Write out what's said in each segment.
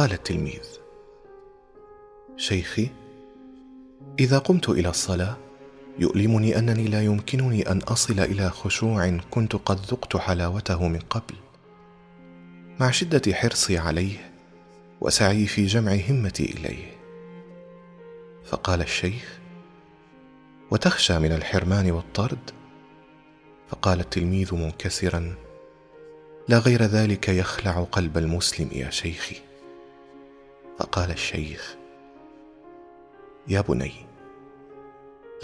فقال التلميذ. شيخي إذا قمت إلى الصلاة يؤلمني أنني لا يمكنني أن أصل إلى خشوع كنت قد ذقت حلاوته من قبل. مع شدة حرصي عليه وسعي في جمع همتي إليه. فقال الشيخ وتخشى من الحرمان والطرد؟ فقال التلميذ منكسرا لا غير ذلك يخلع قلب المسلم يا شيخي. فقال الشيخ يا بني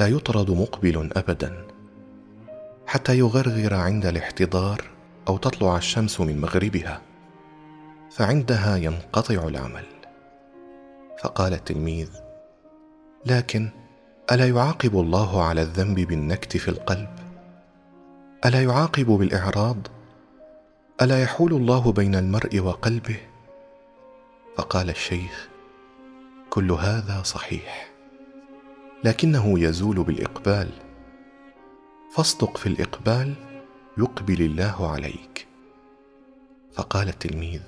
لا يطرد مقبل ابدا. حتى يغرغر عند الاحتضار أو تطلع الشمس من مغربها فعندها ينقطع العمل. فقال التلميذ لكن ألا يعاقب الله على الذنب بالنكت في القلب؟ ألا يعاقب بالإعراض؟ ألا يحول الله بين المرء وقلبه؟ فقال الشيخ كل هذا صحيح لكنه يزول بالإقبال. فاصدق في الإقبال يقبل الله عليك. فقال التلميذ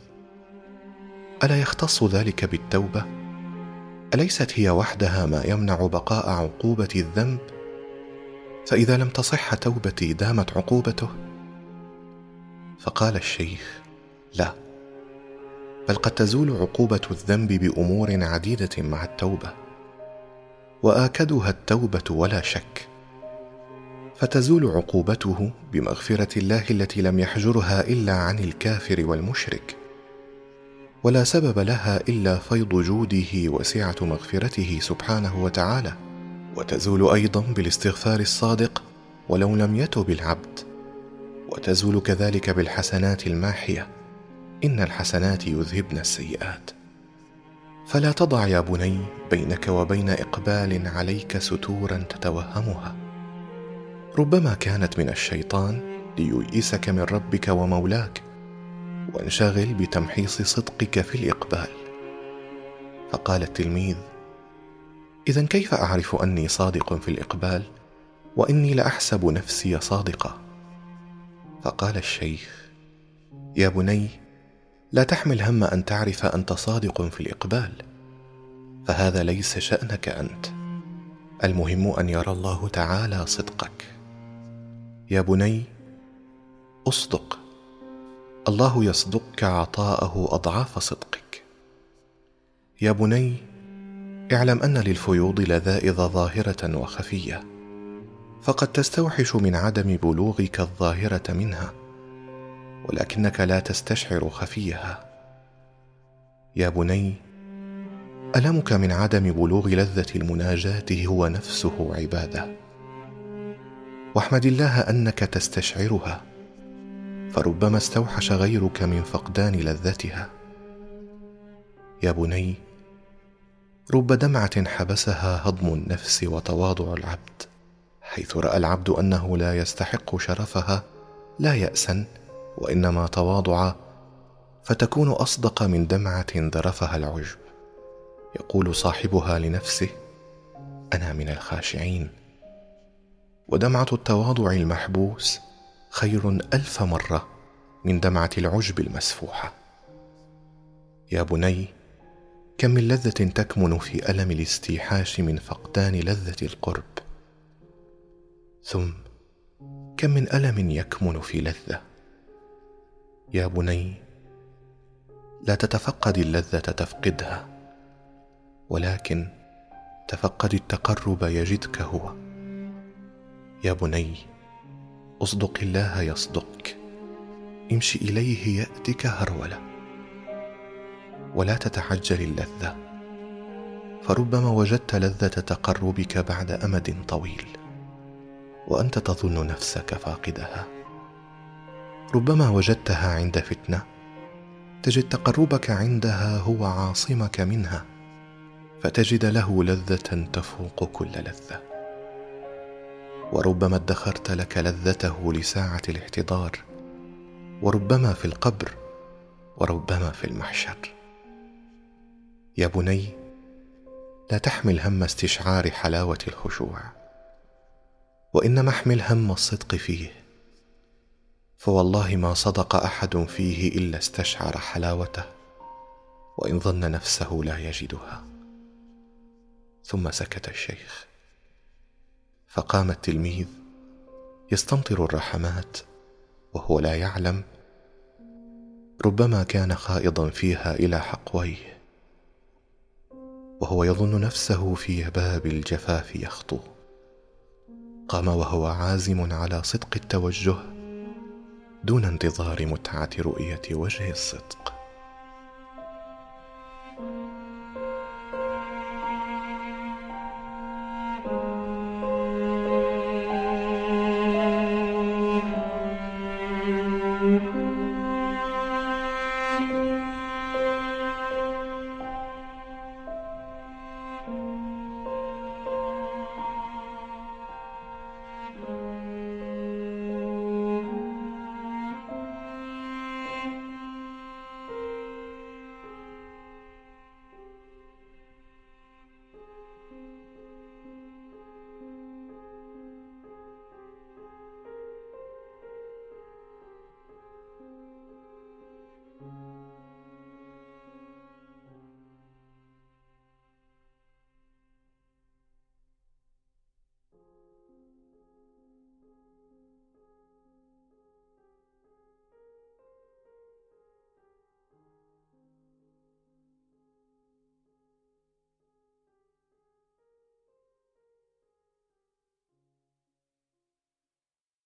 ألا يختص ذلك بالتوبة؟ أليست هي وحدها ما يمنع بقاء عقوبة الذنب؟ فإذا لم تصح توبتي دامت عقوبته. فقال الشيخ لا. بل قد تزول عقوبة الذنب بأمور عديدة مع التوبة وآكدها التوبة ولا شك. فتزول عقوبته بمغفرة الله التي لم يحجرها إلا عن الكافر والمشرك ولا سبب لها إلا فيض جوده وسعة مغفرته سبحانه وتعالى. وتزول أيضا بالاستغفار الصادق ولو لم يتب العبد وتزول كذلك بالحسنات الماحية. إن الحسنات يذهبن السيئات. فلا تضع يا بني بينك وبين إقبال عليك ستورا تتوهمها. ربما كانت من الشيطان لييئسك من ربك ومولاك وانشغل بتمحيص صدقك في الإقبال. فقال التلميذ اذا كيف أعرف أني صادق في الإقبال وإني لأحسب نفسي صادقة؟ فقال الشيخ يا بني لا تحمل هم أن تعرف أنت صادق في الإقبال فهذا ليس شأنك أنت. المهم أن يرى الله تعالى صدقك. يا بني أصدق. الله يصدقك عطاءه أضعاف صدقك. يا بني اعلم أن للفيوض لذائذ ظاهرة وخفية فقد تستوحش من عدم بلوغك الظاهرة منها. ولكنك لا تستشعر خفيها. يا بني ألمك من عدم بلوغ لذة المناجاة هو نفسه عبادة. واحمد الله أنك تستشعرها فربما استوحش غيرك من فقدان لذتها. يا بني رب دمعة حبسها هضم النفس وتواضع العبد حيث رأى العبد أنه لا يستحق شرفها لا ياسا وإنما تواضعا فتكون أصدق من دمعة ذرفها العجب. يقول صاحبها لنفسه أنا من الخاشعين. ودمعة التواضع المحبوس خير ألف مرة من دمعة العجب المسفوحة. يا بني كم من لذة تكمن في ألم الاستيحاش من فقدان لذة القرب؟ ثم كم من ألم يكمن في لذة؟ يا بني لا تتفقد اللذة تفقدها ولكن تفقد التقرب يجدك هو. يا بني اصدق الله يصدقك. امشي إليه ياتك هرولة. ولا تتعجل اللذة. فربما وجدت لذة تقربك بعد أمد طويل وأنت تظن نفسك فاقدها. ربما وجدتها عند فتنة. تجد تقربك عندها هو عاصمك منها فتجد له لذة تفوق كل لذة. وربما ادخرت لك لذته لساعة الاحتضار وربما في القبر وربما في المحشر. يا بني لا تحمل هم استشعار حلاوة الخشوع وإنما احمل هم الصدق فيه. فوالله ما صدق أحد فيه إلا استشعر حلاوته وإن ظن نفسه لا يجدها. ثم سكت الشيخ. فقام التلميذ يستمطر الرحمات وهو لا يعلم ربما كان خائضا فيها إلى حقويه وهو يظن نفسه في يباب الجفاف يخطو. قام وهو عازم على صدق التوجه دون انتظار متعة رؤية وجه الصدق.